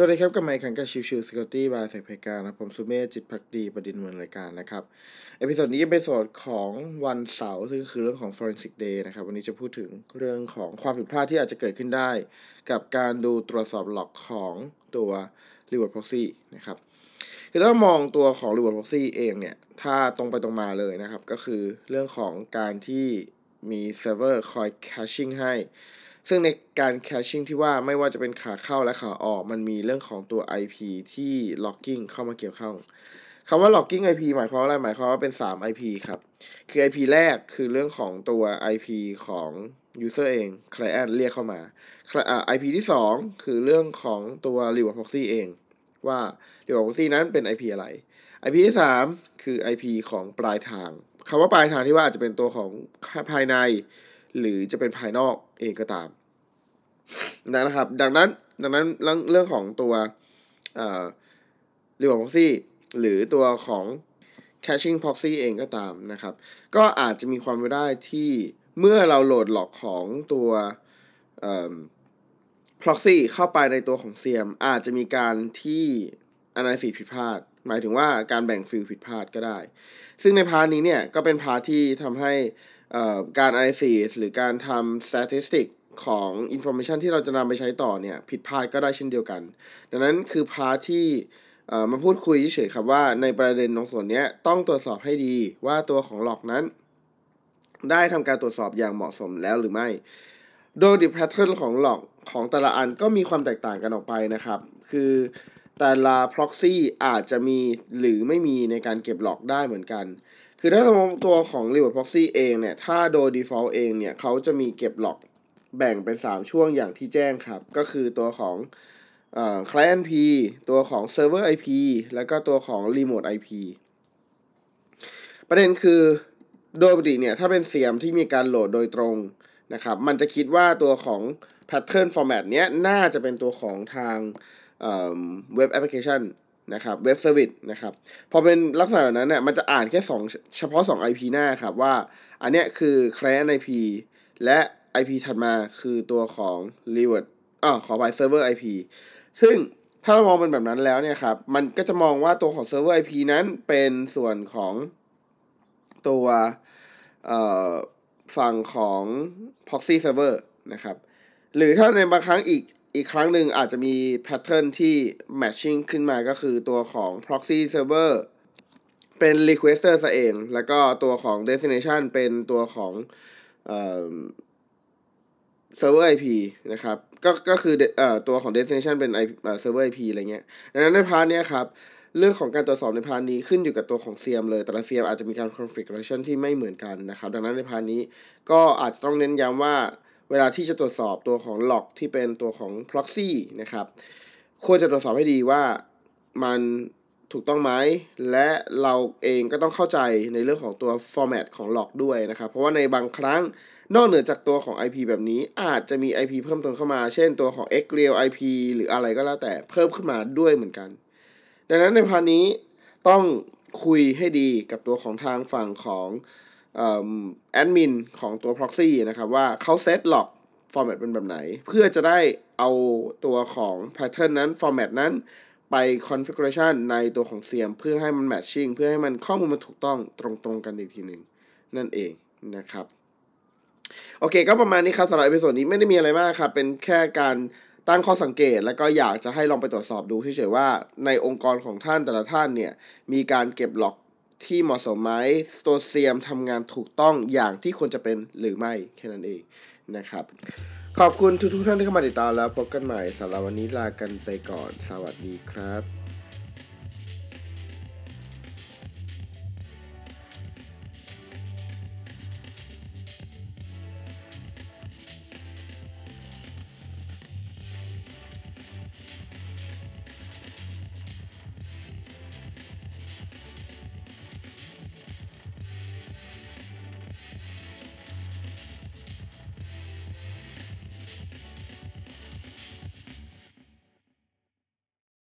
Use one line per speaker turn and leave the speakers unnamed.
สวัสดีครับกับไมค์ขังกับ Chill Chill Security by SECPlayground นะผมสุเมธจิตภักดีบดินทร์ดำเนินรายการนะครับ episode นี้เป็น episode ของวันเสาร์ซึ่งคือเรื่องของ forensic day นะครับ วันนี้จะพูดถึงเรื่องของความผิดพลาดที่อาจจะเกิดขึ้นได้ กับการดูตรวจสอบหลอกของตัว reward proxy นะครับคือถ้ามองตัวของ reward proxy เองเนี่ย ถ้าตรงไปตรงมาเลยนะครับ ก็คือเรื่องของการที่มีเซิร์ฟเวอร์คอย caching ให้ ซึ่งในการ caching ที่ว่าไม่ว่าจะเป็นขาเข้าและขาออกมันมีเรื่องของตัว IP ที่ logging เข้ามาเกี่ยวข้องคำว่า logging IP หมายความว่าอะไรหมายความว่าเป็น 3 IP ครับ คือ IP แรกคือเรื่องของตัว IP ของ user เอง client เรียกเข้ามา IP ที่ 2 คือเรื่องของตัว reward proxy เอง ว่า reward proxy นั้นเป็น IP อะไร IP ที่ 3 คือ IP ของปลายทางคำว่าปลายทางที่ว่าอาจจะเป็นตัวของภายใน หรือจะเป็นภายนอกเองก็ตาม นะครับ ดังนั้นดังนั้นเรื่องเรื่องของตัวเอ่อ reward proxy หรือตัวของ caching proxy เองก็ตามนะครับ ก็อาจจะมีความเป็นได้ที่เมื่อเราโหลดหลอกของตัวเอ่อ proxy เข้าไปในตัวของ CM อาจจะมีการที่ analysis ผิดพลาด หมายถึงว่าการแบ่ง field ผิดพลาดก็ได้ ซึ่งใน part นี้เนี่ยก็เป็น part ที่ทำให้การ analysis หรือการทำ statistic ของ information ที่เราจะนำไปใช้ต่อเนี่ย ผิดพลาดก็ได้เช่นเดียวกัน ดังนั้นคือ part ที่มาพูดคุยเฉยครับว่าในประเด็นตรงส่วนนี้ต้องตรวจสอบให้ดีว่าตัวของ log นั้น ได้ทำการตรวจสอบอย่างเหมาะสมแล้วหรือไม่ โดยดู pattern ของ logของแต่ละอันก็มีความแตกต่างกันออกไปนะครับ คือแต่ละ proxy อาจจะมีหรือไม่มีในการเก็บหลอกได้เหมือนกัน คือถ้าตัวของ reward proxy เองเนี่ย ถ้าโดย default เองเนี่ย เขาจะมีเก็บหลอก แบ่งเป็น 3 ช่วงอย่างที่แจ้งครับ ก็คือตัวของ client P ตัวของ server IP แล้วก็ตัวของ remote IP ประเด็นคือโดยปกติเนี่ย ถ้าเป็นเสียมที่มีการโหลดโดยตรงนะครับ มันจะคิดว่าตัวของ pattern format เนี้ยน่าจะเป็นตัวของทาง web application นะครับ web service นะครับพอเป็นลักษณะแบบนั้นเนี่ยมันจะอ่านแค่ 2 เฉพาะ 2 IP หน้าครับว่า อันเนี้ยคือ client IP และ IP ถัดมาคือตัวของ reverse อ่าขออภัย server IP ซึ่งถ้าเรามองเป็นแบบนั้นแล้วเนี่ยครับ มันก็จะมองว่าตัวของ server IP นั้นเป็นส่วนของตัวฝั่งของ proxy server นะครับ หรือถ้าในบางครั้งอีกอีกครั้งหนึ่งอาจจะมี pattern ที่ matching ขึ้นมาก็คือตัวของ proxy server เป็น requester ซะเอง แล้วก็ตัวของ destination เป็นตัวของ เอ่อ server IP นะครับ ก็ก็คือเอ่อตัวของ destination เป็น IP เอ่อ server IP อะไรเงี้ยดังนั้นใน part เนี้ยครับ เรื่องของการตรวจสอบในพาร์ทนี้ขึ้นอยู่กับตัวของ CM เลย แต่ละ CM อาจจะมีการ configuration ที่ไม่เหมือนกันนะครับ ดังนั้นใน part นี้ก็อาจจะต้องเน้นย้ำว่าเวลาที่จะตรวจสอบตัวของ log ที่เป็นตัวของ proxy นะครับ ควรจะตรวจสอบให้ดีว่ามัน ถูกต้องไหมและเราเองก็ต้องเข้าใจในเรื่องของตัว format ของ log ด้วยนะครับ เพราะว่าในบางครั้งนอกเหนือจากตัวของ IP แบบนี้อาจจะมี IP เพิ่มเติมเข้ามา เช่นตัวของ x real IP หรืออะไรก็แล้วแต่เพิ่มขึ้นมาด้วยเหมือนกัน ดังนั้นในพาร์ทนี้ต้องคุยให้ดีกับตัวของทางฝั่งของแอดมินของตัว proxy นะครับว่าเขาเซตล็อก format เป็นแบบไหน เพื่อจะได้เอาตัวของ pattern นั้น format นั้น ไป configuration ในตัวของเสียมเพื่อให้มัน matching เพื่อให้มันข้อมูลมันถูกต้องตรงๆกันอีกทีหนึ่งนั่นเองนะครับ โอเคก็ประมาณนี้ครับสำหรับ episode นี้ไม่ได้มีอะไรมากครับ เป็นแค่การตั้งข้อสังเกต แล้วก็อยากจะให้ลองไปตรวจสอบดูเฉยๆว่าในองค์กรของท่านแต่ละท่านเนี่ยมีการเก็บ log ที่เหมาะสมไหมตัว SIEM ทำงานถูกต้องอย่างที่ควรจะเป็นหรือไม่แค่นั้นเองนะครับ ขอบคุณทุกๆท่านที่เข้ามาติดตามแล้วพบกันใหม่สำหรับวันนี้ลากันไปก่อน สวัสดีครับ